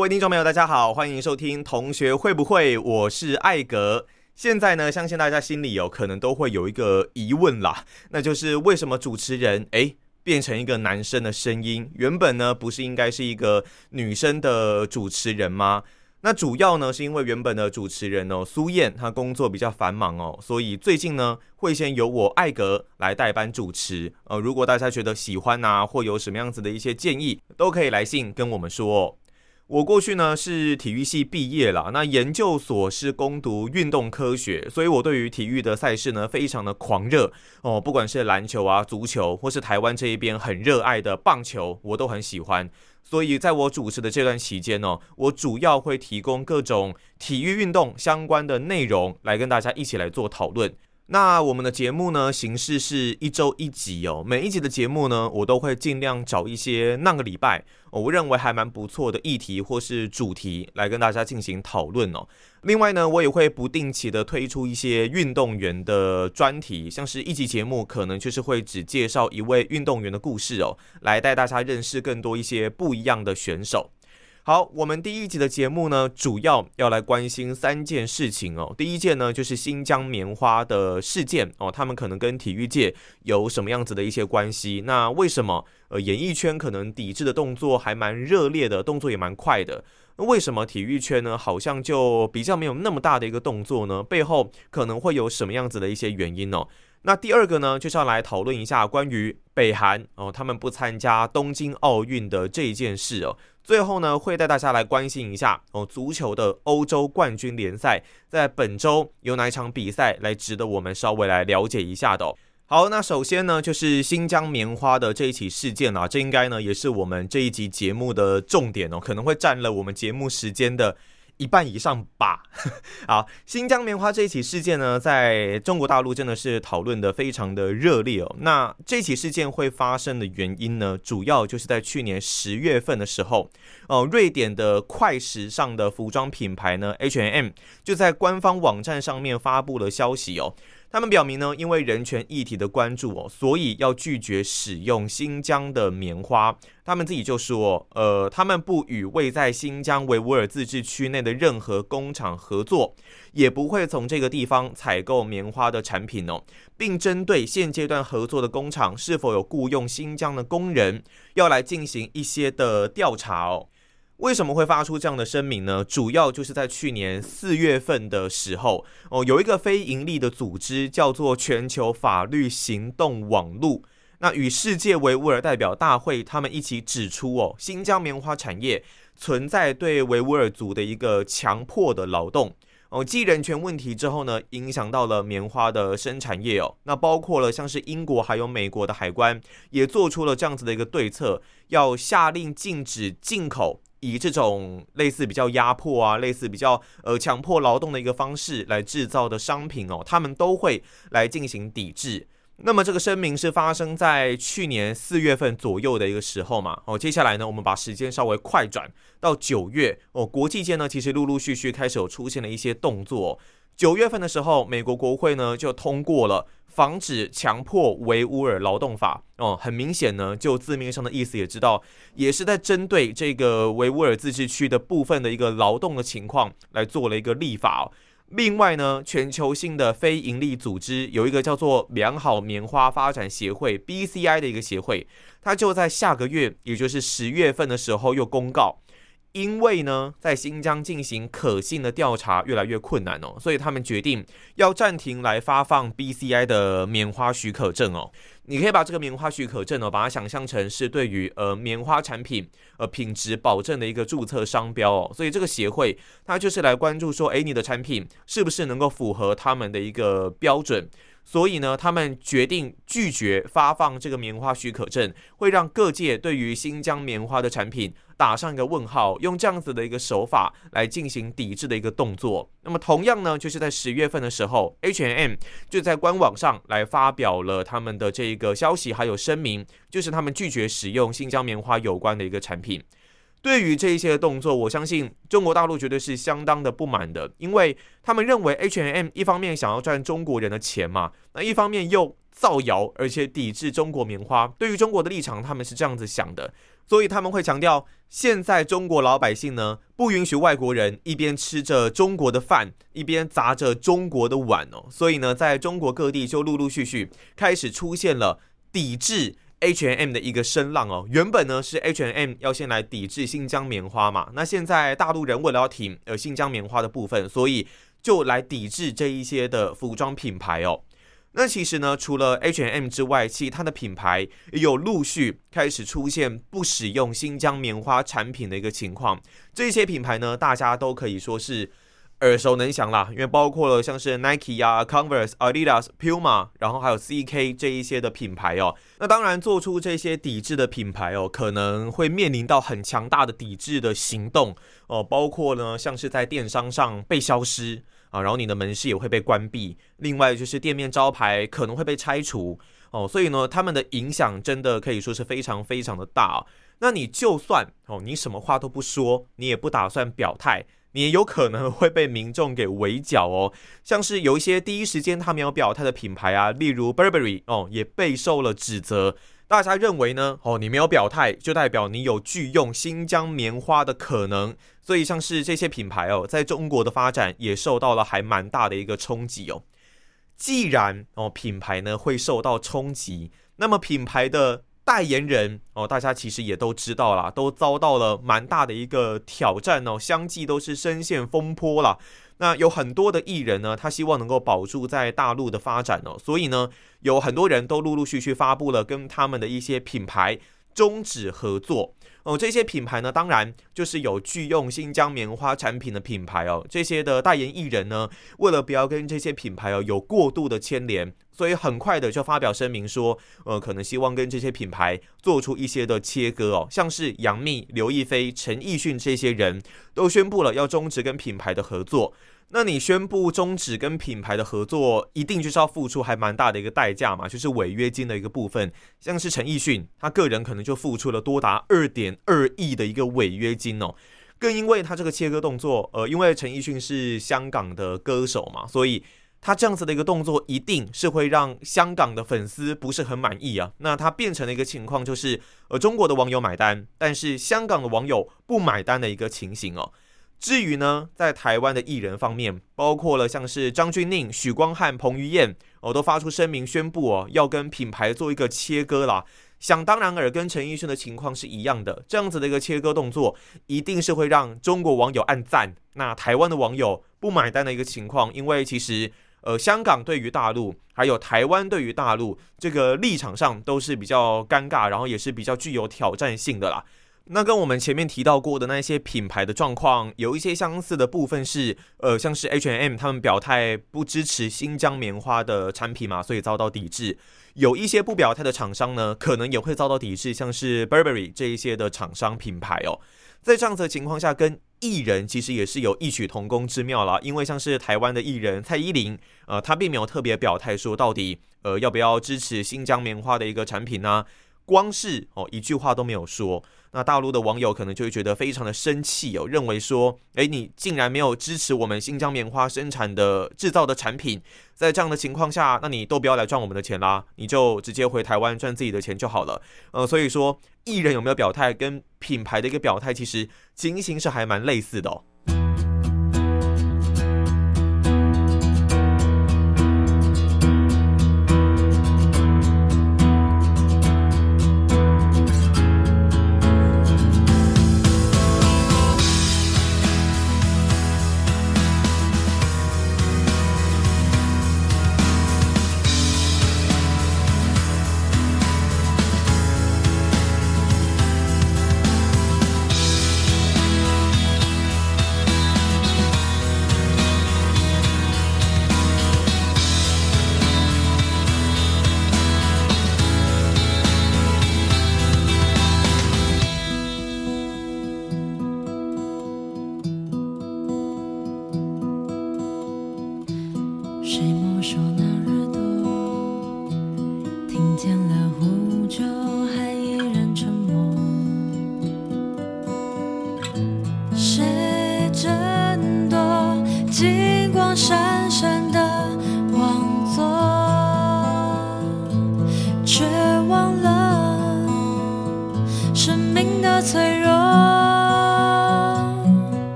各位听众朋友，大家好，欢迎收听《同学会不会》，我是艾格。现在呢，相信大家心里有可能都会有一个疑问啦，那就是为什么主持人诶变成一个男生的声音？原本呢，不是应该是一个女生的主持人吗？那主要呢，是因为原本的主持人哦，苏燕她工作比较繁忙哦，所以最近呢，会先由我艾格来代班主持。呃，如果大家觉得喜欢呐，或有什么样子的一些建议，都可以来信跟我们说。我过去呢是体育系毕业了，那研究所是攻读运动科学，所以我对于体育的赛事呢非常的狂热哦，不管是篮球啊、足球，或是台湾这一边很热爱的棒球，我都很喜欢。所以在我主持的这段期间呢，我主要会提供各种体育运动相关的内容来跟大家一起来做讨论。那我们的节目呢，形式是一周一集哦。每一集的节目呢，我都会尽量找一些那个礼拜我认为还蛮不错的议题或是主题来跟大家进行讨论哦。另外呢，我也会不定期的推出一些运动员的专题，像是一集节目可能就是会只介绍一位运动员的故事哦，来带大家认识更多一些不一样的选手。好，我们第一集的节目呢，主要要来关心三件事情哦。第一件呢，就是新疆棉花的事件哦，他们可能跟体育界有什么样子的一些关系？那为什么呃，演艺圈可能抵制的动作还蛮热烈的，动作也蛮快的？那为什么体育圈呢，好像就比较没有那么大的一个动作呢？背后可能会有什么样子的一些原因呢？那第二个呢，就是要来讨论一下关于北韩哦，他们不参加东京奥运的这一件事哦。最后呢，会带大家来关心一下哦，足球的欧洲冠军联赛在本周有哪一场比赛来值得我们稍微来了解一下的。好，那首先呢，就是新疆棉花的这一起事件啊，这应该呢也是我们这一集节目的重点哦，可能会占了我们节目时间的。一半以上吧。好，新疆棉花这一起事件呢，在中国大陆真的是讨论的非常的热烈哦。那这起事件会发生的原因呢，主要就是在去年十月份的时候，哦，瑞典的快时尚的服装品牌呢，H&M 就在官方网站上面发布了消息哦。他们表明呢，因为人权议题的关注哦，所以要拒绝使用新疆的棉花。他们自己就说，呃，他们不与位在新疆维吾尔自治区内的任何工厂合作，也不会从这个地方采购棉花的产品哦，并针对现阶段合作的工厂是否有雇佣新疆的工人，要来进行一些的调查哦。为什么会发出这样的声明呢？主要就是在去年四月份的时候，哦，有一个非盈利的组织叫做全球法律行动网络，那与世界维吾尔代表大会他们一起指出，哦，新疆棉花产业存在对维吾尔族的一个强迫的劳动，哦，继人权问题之后呢，影响到了棉花的生产业哦，那包括了像是英国还有美国的海关也做出了这样子的一个对策，要下令禁止进口。以这种类似比较压迫啊，类似比较呃强迫劳动的一个方式来制造的商品哦，他们都会来进行抵制。那么这个声明是发生在去年四月份左右的一个时候嘛？哦，接下来呢，我们把时间稍微快转到九月哦，国际间呢其实陆陆续续开始有出现了一些动作。九月份的时候，美国国会呢就通过了防止强迫维吾尔劳动法哦，很明显呢，就字面上的意思也知道，也是在针对这个维吾尔自治区的部分的一个劳动的情况来做了一个立法。另外呢，全球性的非营利组织有一个叫做良好棉花发展协会 （BCI） 的一个协会，它就在下个月，也就是十月份的时候又公告。因为呢，在新疆进行可信的调查越来越困难哦，所以他们决定要暂停来发放 BCI 的棉花许可证哦。你可以把这个棉花许可证哦，把它想象成是对于呃棉花产品呃品质保证的一个注册商标哦。所以这个协会它就是来关注说，哎，你的产品是不是能够符合他们的一个标准？所以呢，他们决定拒绝发放这个棉花许可证，会让各界对于新疆棉花的产品打上一个问号，用这样子的一个手法来进行抵制的一个动作。那么，同样呢，就是在十月份的时候，H&M 就在官网上来发表了他们的这个消息，还有声明，就是他们拒绝使用新疆棉花有关的一个产品。对于这一些动作，我相信中国大陆绝对是相当的不满的，因为他们认为 H&M 一方面想要赚中国人的钱嘛，那一方面又造谣，而且抵制中国棉花。对于中国的立场，他们是这样子想的，所以他们会强调，现在中国老百姓呢，不允许外国人一边吃着中国的饭，一边砸着中国的碗哦。所以呢，在中国各地就陆陆续续开始出现了抵制。H&M 的一个声浪哦，原本呢是 H&M 要先来抵制新疆棉花嘛，那现在大陆人为了要挺呃新疆棉花的部分，所以就来抵制这一些的服装品牌哦。那其实呢，除了 H&M 之外，其他的品牌也有陆续开始出现不使用新疆棉花产品的一个情况。这些品牌呢，大家都可以说是。耳熟能详啦，因为包括了像是 Nike 呀、Converse、Adidas、Puma，然后还有 CK 这一些的品牌哦。那当然，做出这些抵制的品牌哦，可能会面临到很强大的抵制的行动哦。包括呢，像是在电商上被消失啊，然后你的门市也会被关闭。另外就是店面招牌可能会被拆除哦。所以呢，他们的影响真的可以说是非常非常的大。那你就算哦，你什么话都不说，你也不打算表态。你也有可能会被民众给围剿哦，像是有一些第一时间他没有表态的品牌啊，例如 Burberry 哦，也备受了指责。大家认为呢？哦，你没有表态，就代表你有拒用新疆棉花的可能。所以像是这些品牌哦，在中国的发展也受到了还蛮大的一个冲击哦。既然哦品牌呢会受到冲击，那么品牌的。代言人哦，大家其实也都知道啦，都遭到了蛮大的一个挑战哦，相继都是深陷风波了。那有很多的艺人呢，他希望能够保住在大陆的发展哦，所以呢，有很多人都陆陆续续发布了跟他们的一些品牌终止合作。哦，这些品牌呢，当然就是有拒用新疆棉花产品的品牌哦。这些的代言艺人呢，为了不要跟这些品牌哦有过度的牵连，所以很快的就发表声明说，呃，可能希望跟这些品牌做出一些的切割哦。像是杨幂、刘亦菲、陈奕迅这些人都宣布了要终止跟品牌的合作。那你宣布终止跟品牌的合作，一定就是要付出还蛮大的一个代价嘛，就是违约金的一个部分。像是陈奕迅，他个人可能就付出了多达二点二亿的一个违约金哦。更因为他这个切割动作，呃，因为陈奕迅是香港的歌手嘛，所以他这样子的一个动作，一定是会让香港的粉丝不是很满意啊。那他变成了一个情况，就是呃，中国的网友买单，但是香港的网友不买单的一个情形哦。至于呢，在台湾的艺人方面，包括了像是张钧甯、许光汉、彭于晏，哦，都发出声明宣布哦，要跟品牌做一个切割啦。想当然尔，跟陈奕迅的情况是一样的，这样子的一个切割动作，一定是会让中国网友暗赞，那台湾的网友不买单的一个情况。因为其实，呃，香港对于大陆，还有台湾对于大陆，这个立场上都是比较尴尬，然后也是比较具有挑战性的啦。那跟我们前面提到过的那些品牌的状况有一些相似的部分是，呃，像是 H&M 他们表态不支持新疆棉花的产品嘛，所以遭到抵制。有一些不表态的厂商呢，可能也会遭到抵制，像是 Burberry 这一些的厂商品牌哦。在这样子的情况下，跟艺人其实也是有异曲同工之妙啦。因为像是台湾的艺人蔡依林，呃，她并没有特别表态说到底，呃，要不要支持新疆棉花的一个产品呢？光是哦一句话都没有说。那大陆的网友可能就会觉得非常的生气哦，认为说，哎，你竟然没有支持我们新疆棉花生产的制造的产品，在这样的情况下，那你都不要来赚我们的钱啦，你就直接回台湾赚自己的钱就好了。呃，所以说艺人有没有表态，跟品牌的一个表态，其实情形是还蛮类似的哦。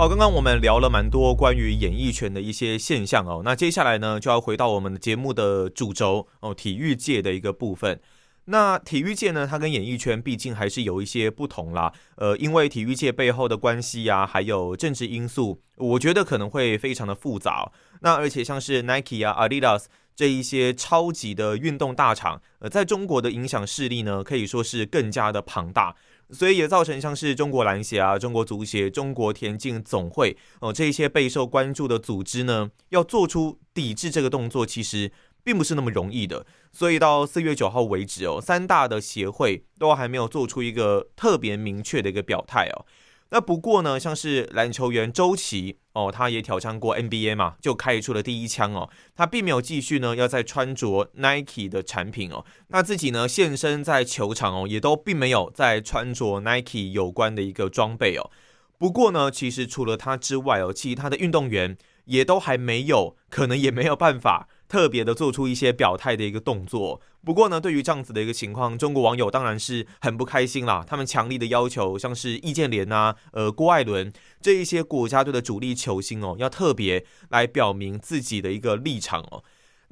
好，刚刚我们聊了蛮多关于演艺圈的一些现象哦，那接下来呢就要回到我们的节目的主轴哦，体育界的一个部分。那体育界呢，它跟演艺圈毕竟还是有一些不同啦。呃，因为体育界背后的关系呀、还有政治因素，我觉得可能会非常的复杂、那而且像是 Nike 啊、Adidas 这一些超级的运动大厂，呃，在中国的影响势力呢，可以说是更加的庞大。所以也造成像是中国篮协啊、中国足协、中国田径总会哦这些备受关注的组织呢，要做出抵制这个动作，其实并不是那么容易的。所以到四月九号为止哦，三大的协会都还没有做出一个特别明确的一个表态哦。那不过呢，像是篮球员周琦哦，他也挑战过 NBA 嘛，就开出了第一枪哦。他并没有继续呢，要再穿着 Nike 的产品哦。那自己呢现身在球场哦，也都并没有在穿着 Nike 有关的一个装备哦。不过呢，其实除了他之外哦，其他的运动员也都还没有，可能也没有办法。特别的做出一些表态的一个动作，不过呢，对于这样子的一个情况，中国网友当然是很不开心啦。他们强力的要求，像是易建联啊、呃郭艾伦这一些国家队的主力球星哦，要特别来表明自己的一个立场哦。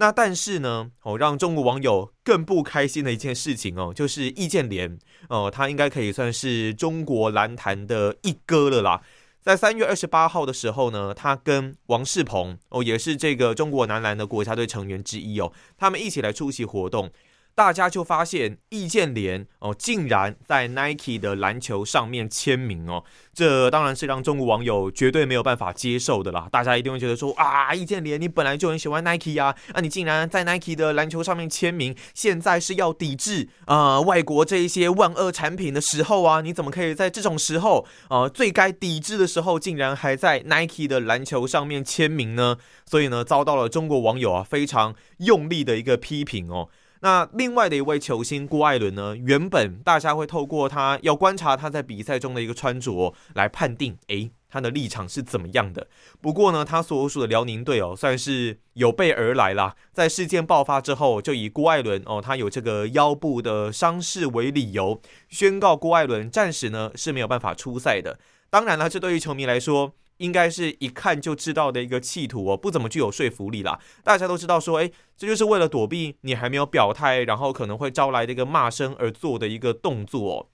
那但是呢，哦让中国网友更不开心的一件事情哦，就是易建联哦，他应该可以算是中国篮坛的一哥了啦。在三月二十八号的时候呢，他跟王仕鹏哦，也是这个中国男篮的国家队成员之一哦，他们一起来出席活动。大家就发现易建联哦，竟然在 Nike 的篮球上面签名哦，这当然是让中国网友绝对没有办法接受的啦。大家一定会觉得说啊，易建联你本来就很喜欢 Nike 呀，啊你竟然在 Nike 的篮球上面签名，现在是要抵制啊外国这一些万恶产品的时候啊，你怎么可以在这种时候啊最该抵制的时候，竟然还在 Nike 的篮球上面签名呢？所以呢，遭到了中国网友啊非常用力的一个批评哦。那另外的一位球星郭艾伦呢？原本大家会透过他要观察他在比赛中的一个穿着来判定，诶，他的立场是怎么样的。不过呢，他所属的辽宁队哦，算是有备而来啦。在事件爆发之后，就以郭艾伦哦，他有这个腰部的伤势为理由，宣告郭艾伦暂时呢是没有办法出赛的。当然了，这对于球迷来说。应该是一看就知道的一个企图哦，不怎么具有说服力啦。大家都知道说，诶，这就是为了躲避你还没有表态，然后可能会招来的一个骂声而做的一个动作哦。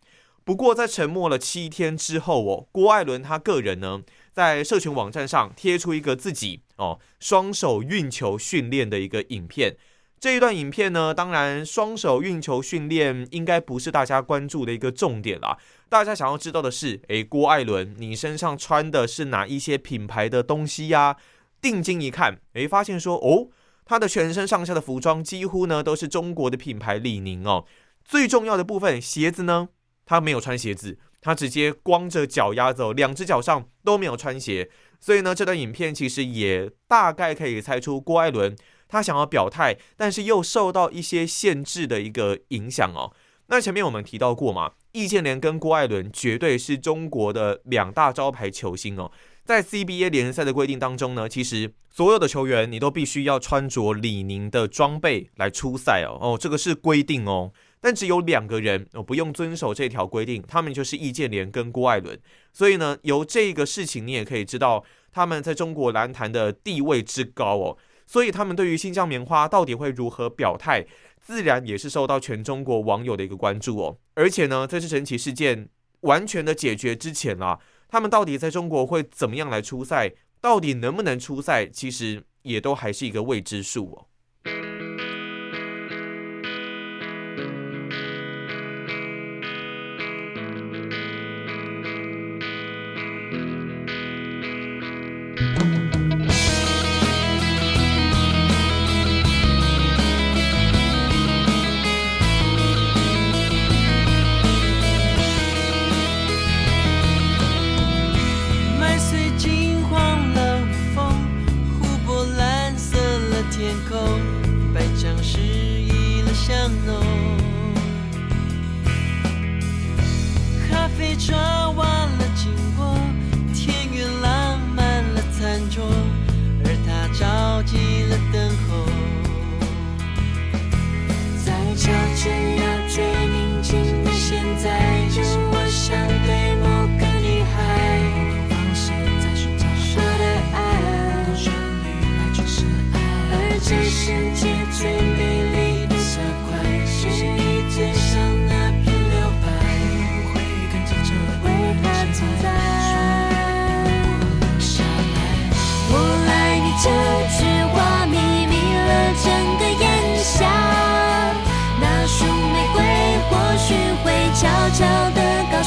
不过在沉默了七天之后哦，郭艾伦他个人呢，在社群网站上贴出一个自己哦双手运球训练的一个影片。这一段影片呢，当然双手运球训练应该不是大家关注的一个重点啦。大家想要知道的是，诶，郭艾伦，你身上穿的是哪一些品牌的东西呀？定睛一看，诶，发现说，哦，他的全身上下的服装几乎呢都是中国的品牌李宁哦。最重要的部分，鞋子呢，他没有穿鞋子，他直接光着脚丫走，两只脚上都没有穿鞋。所以呢，这段影片其实也大概可以猜出郭艾伦。他想要表态，但是又受到一些限制的一个影响哦。那前面我们提到过嘛，易建联跟郭艾伦绝对是中国的两大招牌球星哦。在 CBA 联赛的规定当中呢，其实所有的球员你都必须要穿着李宁的装备来出赛哦。哦，这个是规定哦。但只有两个人哦不用遵守这条规定，他们就是易建联跟郭艾伦。所以呢，由这个事情你也可以知道他们在中国篮坛的地位之高哦。所以他们对于新疆棉花到底会如何表态，自然也是受到全中国网友的一个关注哦。而且呢，在这神奇事件完全的解决之前啊，他们到底在中国会怎么样来出赛，到底能不能出赛，其实也都还是一个未知数哦。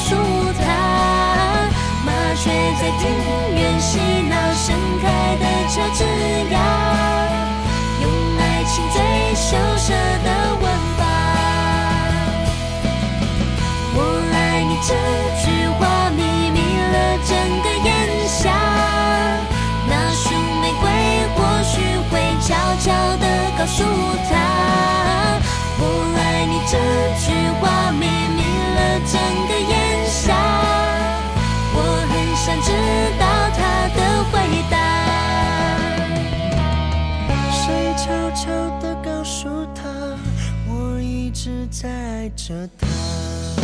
树下，麻雀在庭院嬉闹，盛开的茶枝桠，用爱情最羞涩的吻吧。我爱你这句话，迷迷了整个炎夏。那束玫瑰或许会悄悄地告诉他，我爱你这句话，迷。在爱着她。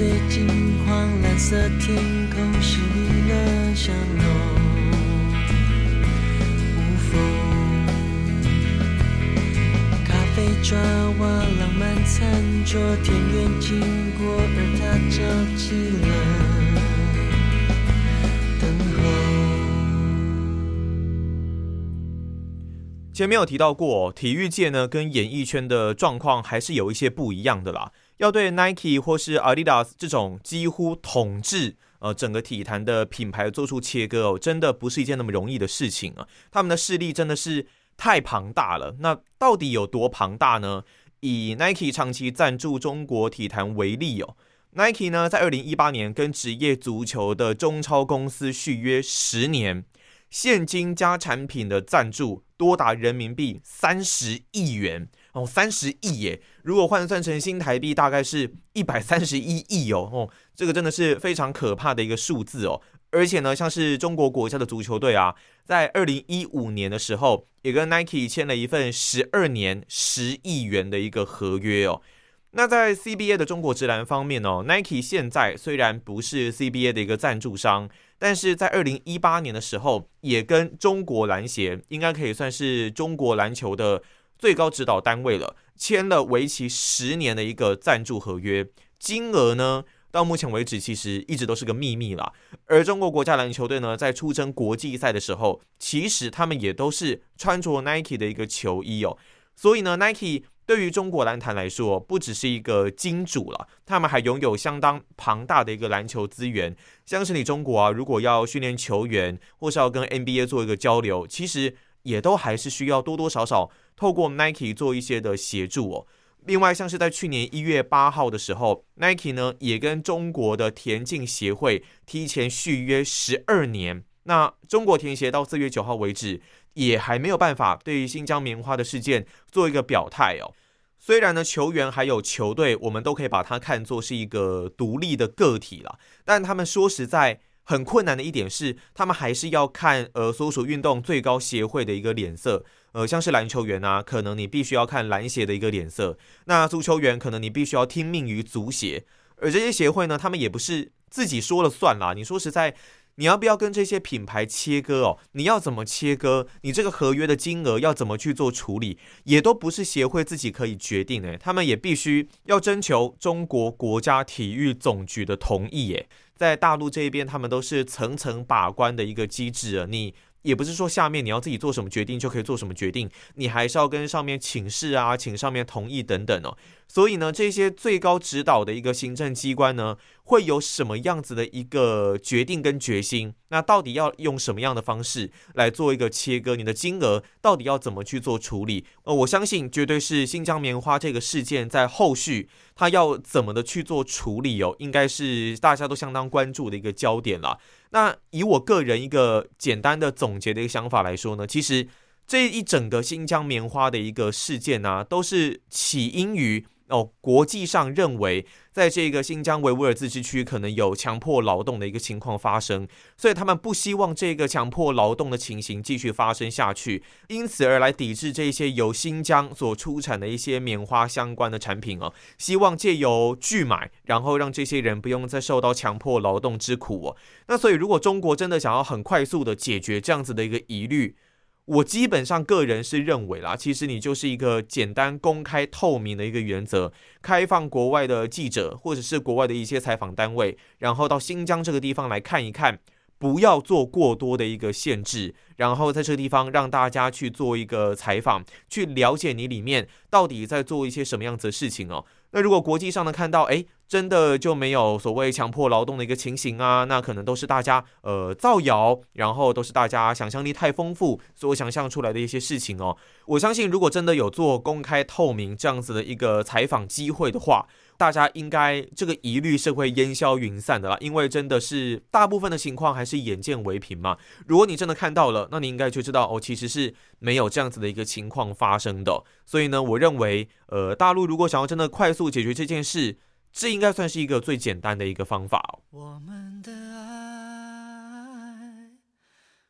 哦，麦穗金黄，蓝色天空是你了香浓。无风，咖啡抓瓦，浪漫餐桌，田园经过，而他着急了，等候。前面有提到过，体育界呢跟演艺圈的状况还是有一些不一样的啦。要对 Nike 或是 Adidas 这种几乎统治呃整个体坛的品牌做出切割哦，真的不是一件那么容易的事情啊。他们的势力真的是太庞大了。那到底有多庞大呢？以 Nike 长期赞助中国体坛为例哦，Nike 呢在二零一八年跟职业足球的中超公司续约十年。现金加产品的赞助多达人民币三十亿元哦，三十亿耶！如果换算成新台币，大概是一百三十一亿哦哦，这个真的是非常可怕的一个数字哦。而且呢，像是中国国家的足球队啊，在二零一五年的时候，也跟 Nike 签了一份十二年十亿元的一个合约哦。那在 CBA 的中国职篮方面哦，Nike 现在虽然不是 CBA 的一个赞助商，但是在二零一八年的时候，也跟中国篮协应该可以算是中国篮球的最高指导单位了，签了为期十年的一个赞助合约，金额呢到目前为止其实一直都是个秘密啦。而中国国家篮球队呢，在出征国际赛的时候，其实他们也都是穿着 Nike 的一个球衣哦，所以呢，Nike。对于中国篮坛来说，不只是一个金主了，他们还拥有相当庞大的一个篮球资源。像是你中国啊，如果要训练球员，或是要跟 NBA 做一个交流，其实也都还是需要多多少少透过 Nike 做一些的协助哦。另外，像是在去年一月八号的时候，Nike 呢也跟中国的田径协会提前续约十二年。那中国田协到四月九号为止，也还没有办法对于新疆棉花的事件做一个表态哦。虽然呢，球员还有球队，我们都可以把它看作是一个独立的个体了，但他们说实在很困难的一点是，他们还是要看呃所属运动最高协会的一个脸色。呃，像是篮球员啊，可能你必须要看篮协的一个脸色；那足球员可能你必须要听命于足协。而这些协会呢，他们也不是自己说了算啦。你说实在。你要不要跟这些品牌切割哦？你要怎么切割？你这个合约的金额要怎么去做处理？也都不是协会自己可以决定的，他们也必须要征求中国国家体育总局的同意。耶，在大陆这边，他们都是层层把关的一个机制啊。你也不是说下面你要自己做什么决定就可以做什么决定，你还是要跟上面请示啊，请上面同意等等哦。所以呢，这些最高指导的一个行政机关呢，会有什么样子的一个决定跟决心？那到底要用什么样的方式来做一个切割？你的金额到底要怎么去做处理？呃，我相信绝对是新疆棉花这个事件在后续它要怎么的去做处理哦，应该是大家都相当关注的一个焦点了。那以我个人一个简单的总结的一个想法来说呢，其实这一整个新疆棉花的一个事件呢、都是起因于哦国际上认为在这个新疆维吾尔自治区可能有强迫劳动的一个情况发生，所以他们不希望这个强迫劳动的情形继续发生下去，因此而来抵制这些由新疆所出产的一些棉花相关的产品哦，希望借由拒买，然后让这些人不用再受到强迫劳动之苦哦。那所以，如果中国真的想要很快速的解决这样子的一个疑虑，我基本上个人是认为啦，其实你就是一个简单、公开、透明的一个原则，开放国外的记者或者是国外的一些采访单位，然后到新疆这个地方来看一看。不要做过多的一个限制，然后在这个地方让大家去做一个采访，去了解你里面到底在做一些什么样子的事情哦。那如果国际上呢看到，哎，真的就没有所谓强迫劳动的一个情形啊，那可能都是大家呃造谣，然后都是大家想象力太丰富所想象出来的一些事情哦。我相信，如果真的有做公开透明这样子的一个采访机会的话，大家应该这个疑虑是会烟消云散的啦，因为真的是大部分的情况还是眼见为凭嘛。如果你真的看到了，那你应该就知道哦，其实是没有这样子的一个情况发生的。所以呢，我认为，呃，大陆如果想要真的快速解决这件事，这应该算是一个最简单的一个方法哦。我们的爱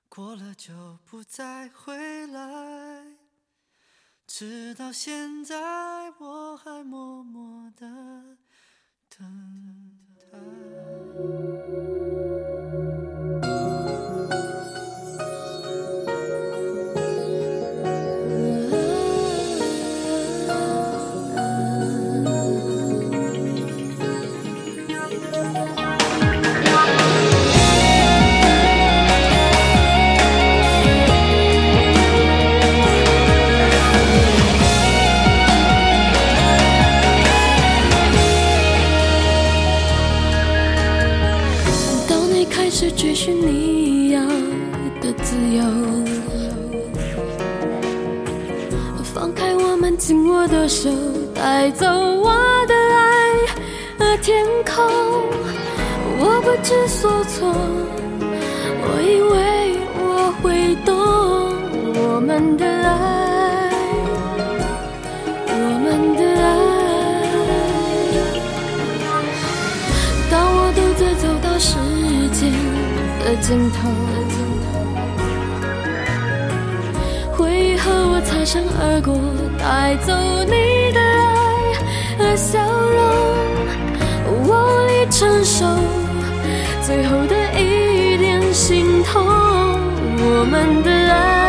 过了就不再回来，直到现在我还默默的等待。是你要的自由，放开我们紧握的手，带走我的爱和天空。我不知所措，我以为我会懂我们的的尽头，回忆和我擦身而过，带走你的爱和笑容，我无力承受最后的一点心痛，我们的爱，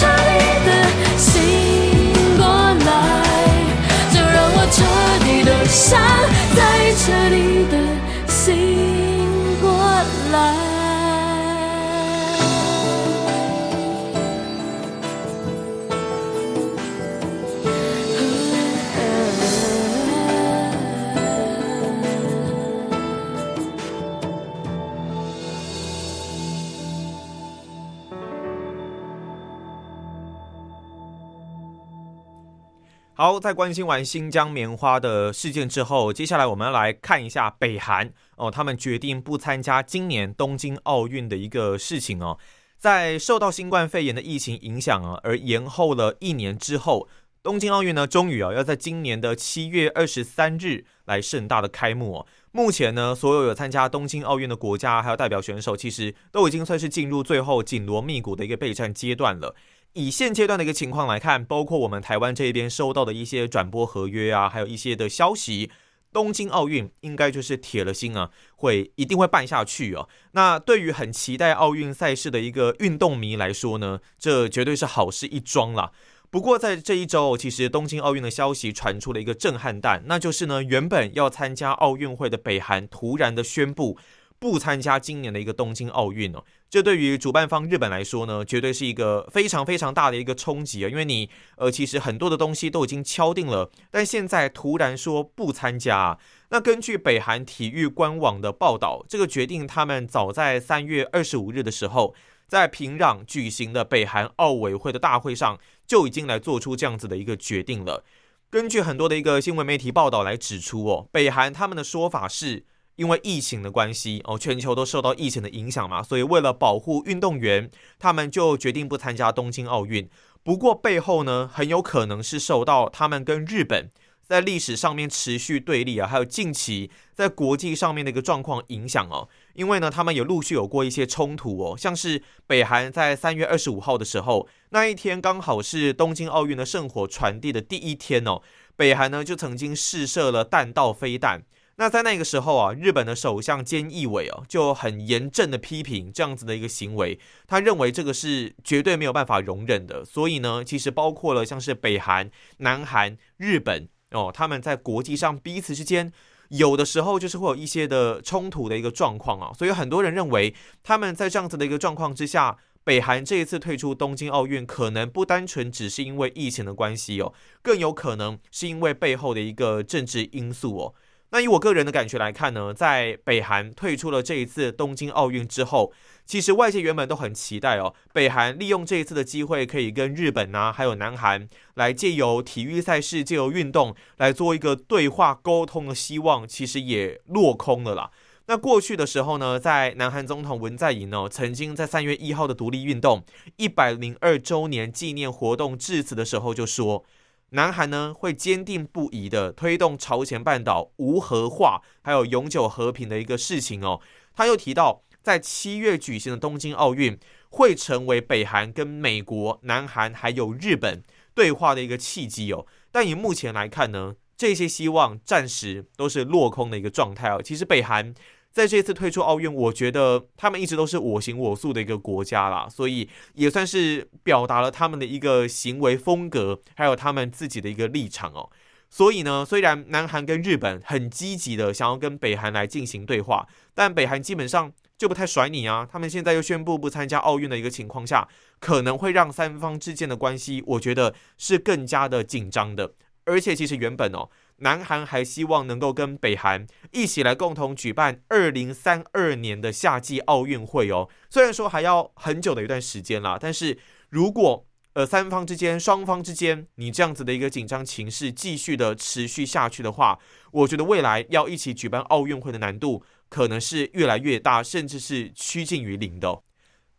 彻底的醒过来就让我彻底的伤好，在关心完新疆棉花的事件之后，接下来我们来看一下北韩哦，他们决定不参加今年东京奥运的一个事情哦。在受到新冠肺炎的疫情影响啊，而延后了一年之后，东京奥运呢，终于啊要在今年的七月二十三日来盛大的开幕哦。目前呢，所有有参加东京奥运的国家还有代表选手，其实都已经算是进入最后紧锣密鼓的一个备战阶段了。以现阶段的一个情况来看，包括我们台湾这边收到的一些转播合约啊，还有一些的消息，东京奥运应该就是铁了心啊，会一定会办下去哦。那对于很期待奥运赛事的一个运动迷来说呢，这绝对是好事一桩啦。不过在这一周，其实东京奥运的消息传出了一个震撼弹，那就是呢，原本要参加奥运会的北韩突然的宣布。不参加今年的一个东京奥运哦，这对于主办方日本来说呢，绝对是一个非常非常大的一个冲击啊！因为你呃，其实很多的东西都已经敲定了，但现在突然说不参加，那根据北韩体育官网的报道，这个决定他们早在三月二十五日的时候，在平壤举行的北韩奥委会的大会上就已经来做出这样子的一个决定了。根据很多的一个新闻媒体报道来指出哦，北韩他们的说法是。因为疫情的关系哦，全球都受到疫情的影响嘛，所以为了保护运动员，他们就决定不参加东京奥运。不过背后呢，很有可能是受到他们跟日本在历史上面持续对立啊，还有近期在国际上面的一个状况影响哦。因为呢，他们也陆续有过一些冲突哦，像是北韩在三月二十五号的时候，那一天刚好是东京奥运的圣火传递的第一天哦，北韩呢就曾经试射了弹道飞弹。那在那个时候啊，日本的首相菅义伟哦就很严正的批评这样子的一个行为，他认为这个是绝对没有办法容忍的。所以呢，其实包括了像是北韩、南韩、日本哦，他们在国际上彼此之间有的时候就是会有一些的冲突的一个状况啊。所以很多人认为，他们在这样子的一个状况之下，北韩这一次退出东京奥运，可能不单纯只是因为疫情的关系哦，更有可能是因为背后的一个政治因素哦。那以我个人的感觉来看呢，在北韩退出了这一次东京奥运之后，其实外界原本都很期待哦，北韩利用这一次的机会，可以跟日本啊，还有南韩来借由体育赛事、借由运动来做一个对话沟通的希望，其实也落空了啦。那过去的时候呢，在南韩总统文在寅呢，曾经在三月一号的独立运动一百零二周年纪念活动致辞的时候就说。南韩呢会坚定不移的推动朝鲜半岛无核化，还有永久和平的一个事情哦。他又提到，在七月举行的东京奥运会成为北韩跟美国、南韩还有日本对话的一个契机哦。但以目前来看呢，这些希望暂时都是落空的一个状态哦。其实北韩。在这次退出奥运，我觉得他们一直都是我行我素的一个国家啦，所以也算是表达了他们的一个行为风格，还有他们自己的一个立场哦。所以呢，虽然南韩跟日本很积极的想要跟北韩来进行对话，但北韩基本上就不太甩你啊。他们现在又宣布不参加奥运的一个情况下，可能会让三方之间的关系，我觉得是更加的紧张的。而且其实原本哦。南韩还希望能够跟北韩一起来共同举办二零三二年的夏季奥运会哦。虽然说还要很久的一段时间啦，但是如果呃三方之间、双方之间，你这样子的一个紧张情势继续的持续下去的话，我觉得未来要一起举办奥运会的难度可能是越来越大，甚至是趋近于零的。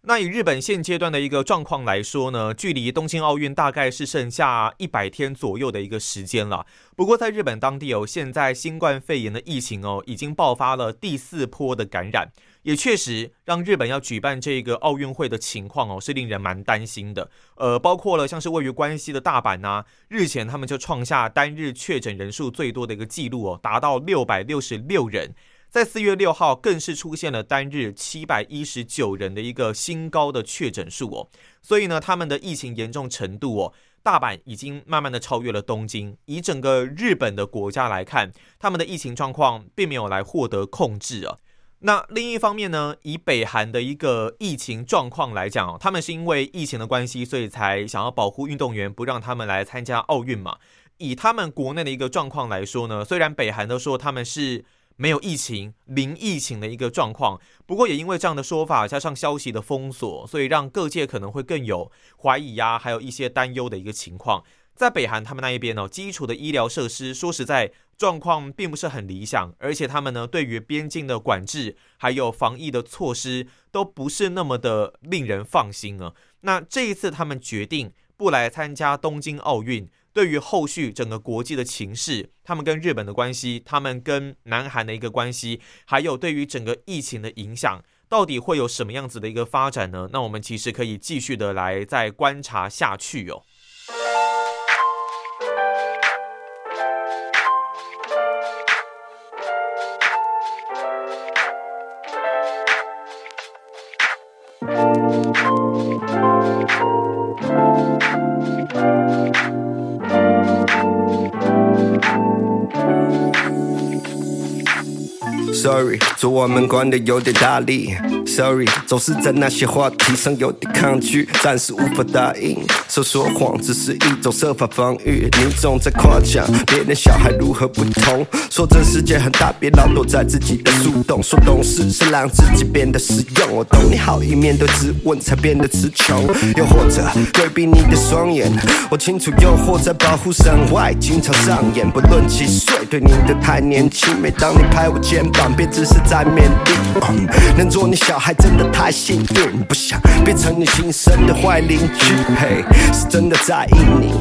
那以日本现阶段的一个状况来说呢，距离东京奥运大概是剩下一百天左右的一个时间了。不过在日本当地哦，现在新冠肺炎的疫情哦，已经爆发了第四波的感染，也确实让日本要举办这个奥运会的情况哦，是令人蛮担心的。呃，包括了像是位于关西的大阪呐，日前他们就创下单日确诊人数最多的一个记录哦，达到六百六十六人。在四月六号，更是出现了单日七百一十九人的一个新高的确诊数哦，所以呢，他们的疫情严重程度哦，大阪已经慢慢的超越了东京。以整个日本的国家来看，他们的疫情状况并没有来获得控制啊。那另一方面呢，以北韩的一个疫情状况来讲，他们是因为疫情的关系，所以才想要保护运动员，不让他们来参加奥运嘛。以他们国内的一个状况来说呢，虽然北韩都说他们是。没有疫情、零疫情的一个状况，不过也因为这样的说法，加上消息的封锁，所以让各界可能会更有怀疑呀，还有一些担忧的一个情况。在北韩他们那一边呢，基础的医疗设施说实在状况并不是很理想，而且他们呢对于边境的管制还有防疫的措施都不是那么的令人放心啊。那这一次他们决定不来参加东京奥运。对于后续整个国际的情势，他们跟日本的关系，他们跟南韩的一个关系，还有对于整个疫情的影响，到底会有什么样子的一个发展呢？那我们其实可以继续的来再观察下去哦。So Sorry，昨晚门关的有点大力。Sorry，总是在那些话题上有点抗拒，暂时无法答应。说说谎只是一种设法防御。你总在夸奖别人小孩如何不同，说这世界很大，别老躲在自己的树洞。说懂事是让自己变得实用。我懂你好意，面对质问才变得词穷。又或者规避你的双眼，我清楚诱惑在保护伞外经常上演。不论几岁，对你的太年轻。每当你拍我肩膀。别只是在面壁，能做你小孩真的太幸运，不想变成你亲生的坏邻居。嘿，是真的在意你，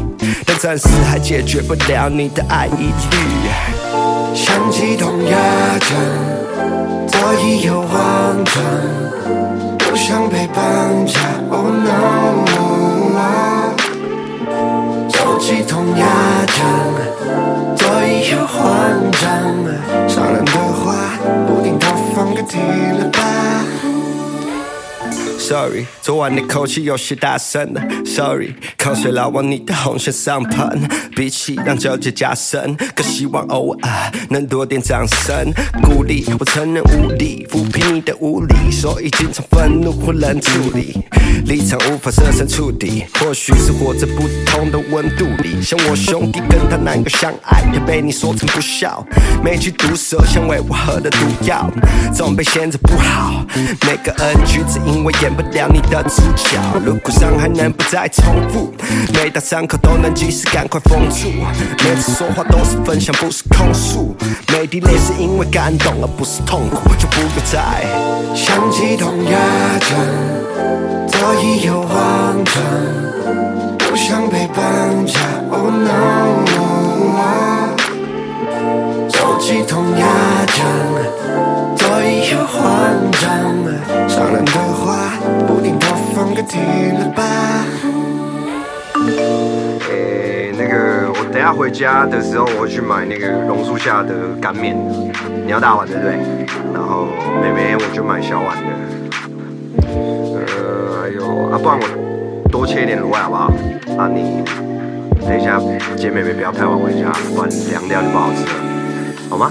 但暂时还解决不了你的爱疑虑。像激动压着，早已有慌张，不想被绑架。Oh no，手机痛压着，早已有慌张，伤人的话。不听他放个停了吧。Sorry，昨晚的口气有些大声。Sorry，口水老往你的红线上喷，比起让纠结加深，更希望偶尔能多点掌声鼓励。我承认无力抚平你的无力，所以经常愤怒或冷处理，立场无法设身处地。或许是活在不同的温度里，像我兄弟跟他男友相爱，也被你说成不孝。每句毒舌像喂我喝的毒药，总被嫌着不好。每个 NG 只因为演。不了你的主角，如果伤害能不再重复，每道伤口都能及时赶快封住。每次说话都是分享，不是控诉。每滴泪是因为感动，而不是痛苦。就不要再像激动压着，早已有慌张，不想被绑架。Oh no，手机痛压着，早已有慌张，回家的时候，我会去买那个榕树下的干面。你要大碗的对不对？然后妹妹我就买小碗的。呃，还有啊，不然我多切一点卤味好不好？啊，你等一下接妹妹不要太晚回家，不然凉掉就不好吃了，好吗？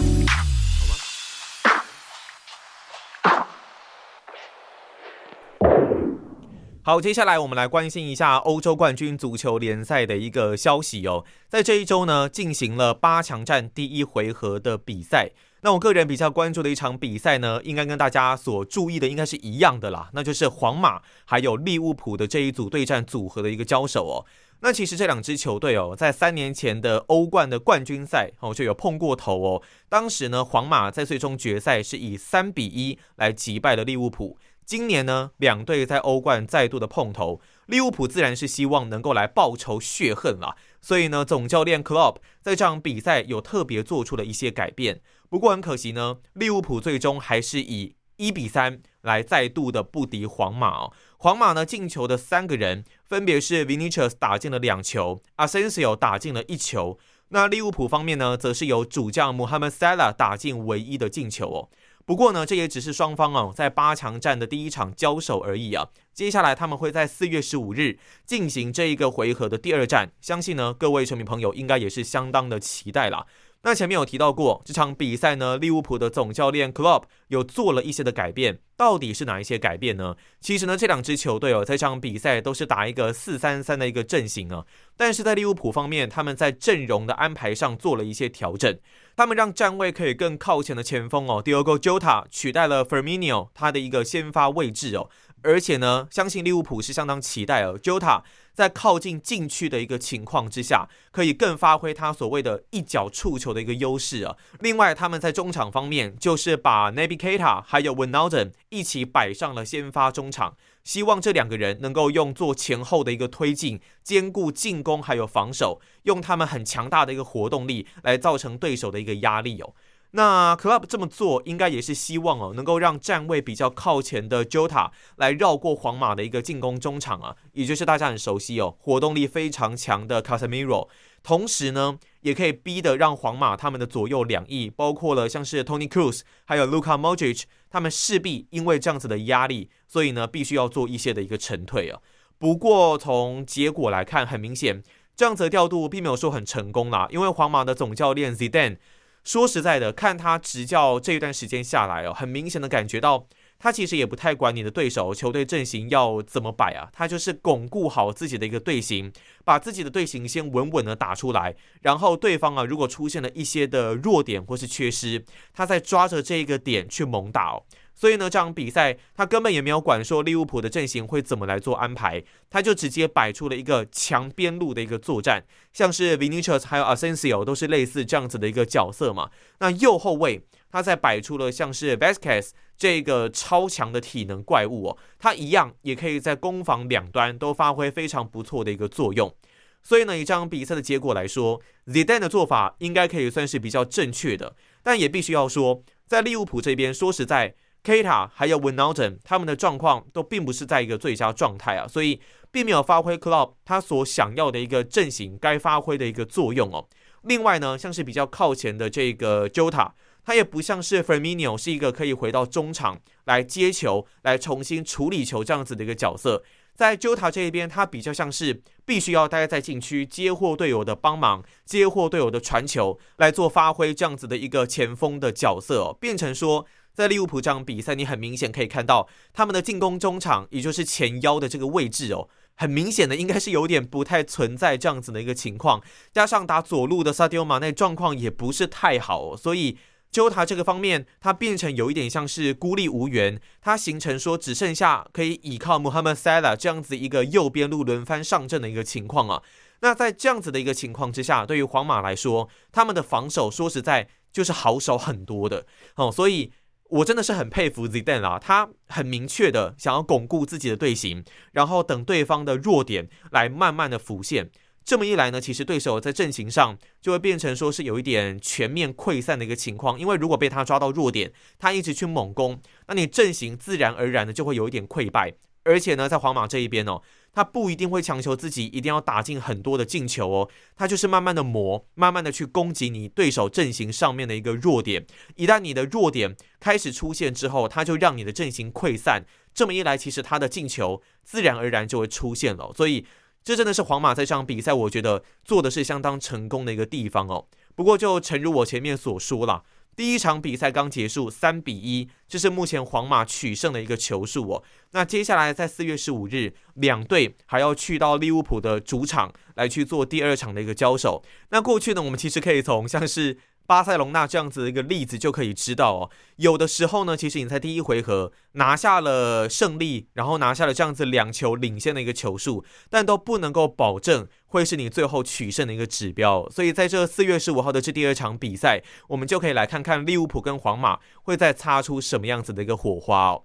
好，接下来我们来关心一下欧洲冠军足球联赛的一个消息哦。在这一周呢，进行了八强战第一回合的比赛。那我个人比较关注的一场比赛呢，应该跟大家所注意的应该是一样的啦，那就是皇马还有利物浦的这一组对战组合的一个交手哦。那其实这两支球队哦，在三年前的欧冠的冠军赛哦就有碰过头哦。当时呢，皇马在最终决赛是以三比一来击败了利物浦。今年呢，两队在欧冠再度的碰头，利物浦自然是希望能够来报仇血恨了。所以呢，总教练 Klopp 在这场比赛有特别做出了一些改变。不过很可惜呢，利物浦最终还是以一比三来再度的不敌皇马哦。皇马呢进球的三个人分别是 Vinicius 打进了两球，Asensio 打进了一球。那利物浦方面呢，则是由主将 Mohamed Salah 打进唯一的进球哦。不过呢，这也只是双方哦在八强战的第一场交手而已啊。接下来他们会在四月十五日进行这一个回合的第二战，相信呢各位球迷朋友应该也是相当的期待啦。那前面有提到过，这场比赛呢，利物浦的总教练 Klopp 有做了一些的改变，到底是哪一些改变呢？其实呢，这两支球队哦，在这场比赛都是打一个四三三的一个阵型啊，但是在利物浦方面，他们在阵容的安排上做了一些调整，他们让站位可以更靠前的前锋哦，Diogo Jota 取代了 Firmino 他的一个先发位置哦。而且呢，相信利物浦是相当期待哦，Jota 在靠近禁区的一个情况之下，可以更发挥他所谓的一脚触球的一个优势啊。另外，他们在中场方面，就是把 Naby Keita 还有 Wijnaldum 一起摆上了先发中场，希望这两个人能够用做前后的一个推进，兼顾进攻还有防守，用他们很强大的一个活动力来造成对手的一个压力哦。那 Club 这么做，应该也是希望哦，能够让站位比较靠前的 Jota 来绕过皇马的一个进攻中场啊，也就是大家很熟悉哦，活动力非常强的 Casemiro。同时呢，也可以逼得让皇马他们的左右两翼，包括了像是 Tony Cruz 还有 Luka Modric，他们势必因为这样子的压力，所以呢，必须要做一些的一个沉退啊。不过从结果来看，很明显这样子的调度并没有说很成功啦，因为皇马的总教练 Zidane。说实在的，看他执教这一段时间下来哦，很明显的感觉到他其实也不太管你的对手球队阵型要怎么摆啊，他就是巩固好自己的一个队形，把自己的队形先稳稳的打出来，然后对方啊如果出现了一些的弱点或是缺失，他再抓着这一个点去猛打哦。所以呢，这场比赛他根本也没有管说利物浦的阵型会怎么来做安排，他就直接摆出了一个强边路的一个作战，像是 Vinicius 还有 Asensio 都是类似这样子的一个角色嘛。那右后卫他在摆出了像是 Vasquez 这个超强的体能怪物哦，他一样也可以在攻防两端都发挥非常不错的一个作用。所以呢，以这场比赛的结果来说，Zidane 的做法应该可以算是比较正确的，但也必须要说，在利物浦这边说实在。Kita 还有 Wijnaldum 他们的状况都并不是在一个最佳状态啊，所以并没有发挥 Club 他所想要的一个阵型该发挥的一个作用哦。另外呢，像是比较靠前的这个 Jota，他也不像是 f e r m i n i o 是一个可以回到中场来接球、来重新处理球这样子的一个角色。在 Jota 这一边，他比较像是必须要待在禁区接获队友的帮忙、接获队友的传球来做发挥这样子的一个前锋的角色哦，变成说。在利物浦这场比赛，你很明显可以看到他们的进攻中场，也就是前腰的这个位置哦，很明显的应该是有点不太存在这样子的一个情况。加上打左路的萨迪欧马内状况也不是太好，所以 Jota 这个方面，他变成有一点像是孤立无援，他形成说只剩下可以依靠 Mohamed sala 这样子一个右边路轮番上阵的一个情况啊。那在这样子的一个情况之下，对于皇马来说，他们的防守说实在就是好手很多的哦，所以。我真的是很佩服 Zidane 啦，他很明确的想要巩固自己的队形，然后等对方的弱点来慢慢的浮现。这么一来呢，其实对手在阵型上就会变成说是有一点全面溃散的一个情况。因为如果被他抓到弱点，他一直去猛攻，那你阵型自然而然的就会有一点溃败。而且呢，在皇马这一边哦。他不一定会强求自己一定要打进很多的进球哦，他就是慢慢的磨，慢慢的去攻击你对手阵型上面的一个弱点。一旦你的弱点开始出现之后，他就让你的阵型溃散。这么一来，其实他的进球自然而然就会出现了。所以，这真的是皇马在这场比赛，我觉得做的是相当成功的一个地方哦。不过，就诚如我前面所说了。第一场比赛刚结束，三比一，这是目前皇马取胜的一个球数哦。那接下来在四月十五日，两队还要去到利物浦的主场来去做第二场的一个交手。那过去呢，我们其实可以从像是巴塞隆纳这样子的一个例子就可以知道哦，有的时候呢，其实你在第一回合拿下了胜利，然后拿下了这样子两球领先的一个球数，但都不能够保证会是你最后取胜的一个指标。所以在这四月十五号的这第二场比赛，我们就可以来看看利物浦跟皇马会再擦出什么样子的一个火花哦。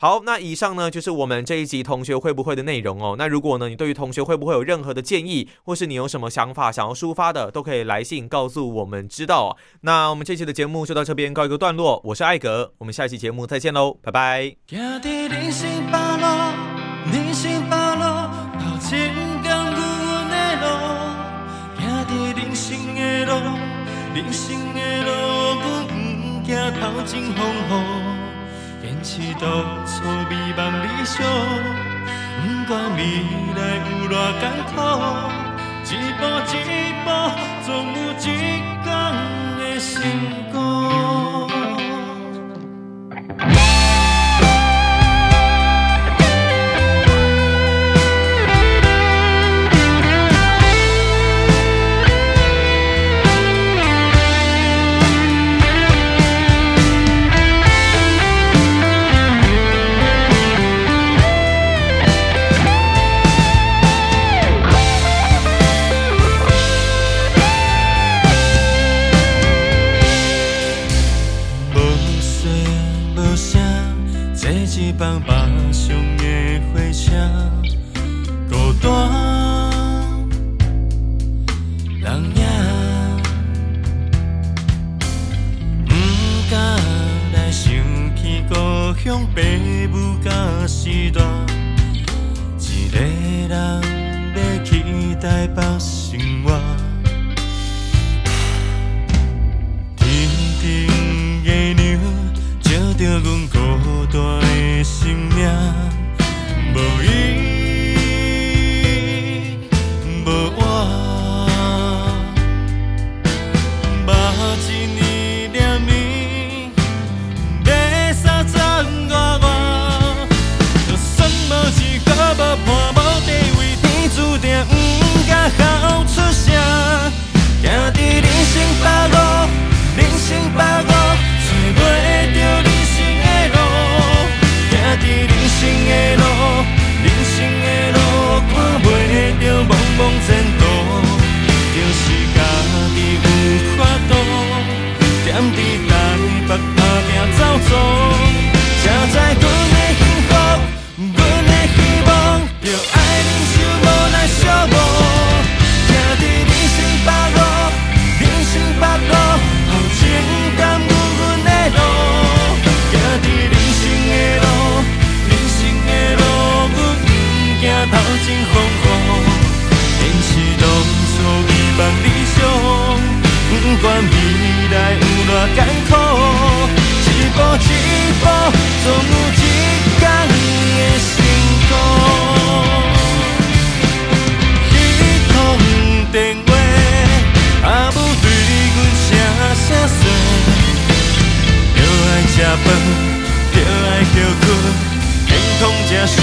好，那以上呢就是我们这一集同学会不会的内容哦。那如果呢你对于同学会不会有任何的建议，或是你有什么想法想要抒发的，都可以来信告诉我们知道。那我们这期的节目就到这边告一个段落，我是艾格，我们下一期节目再见喽，拜拜。人生，的路。阮毋惊头前风雨。坚持独处美梦理想，不管未来有偌艰苦，一步一步，总有一天会成功。管未来有偌艰苦，一步一步，总有一天会成功。彼通电话，阿母对阮声声说，着爱食饭，着爱休困，健康才是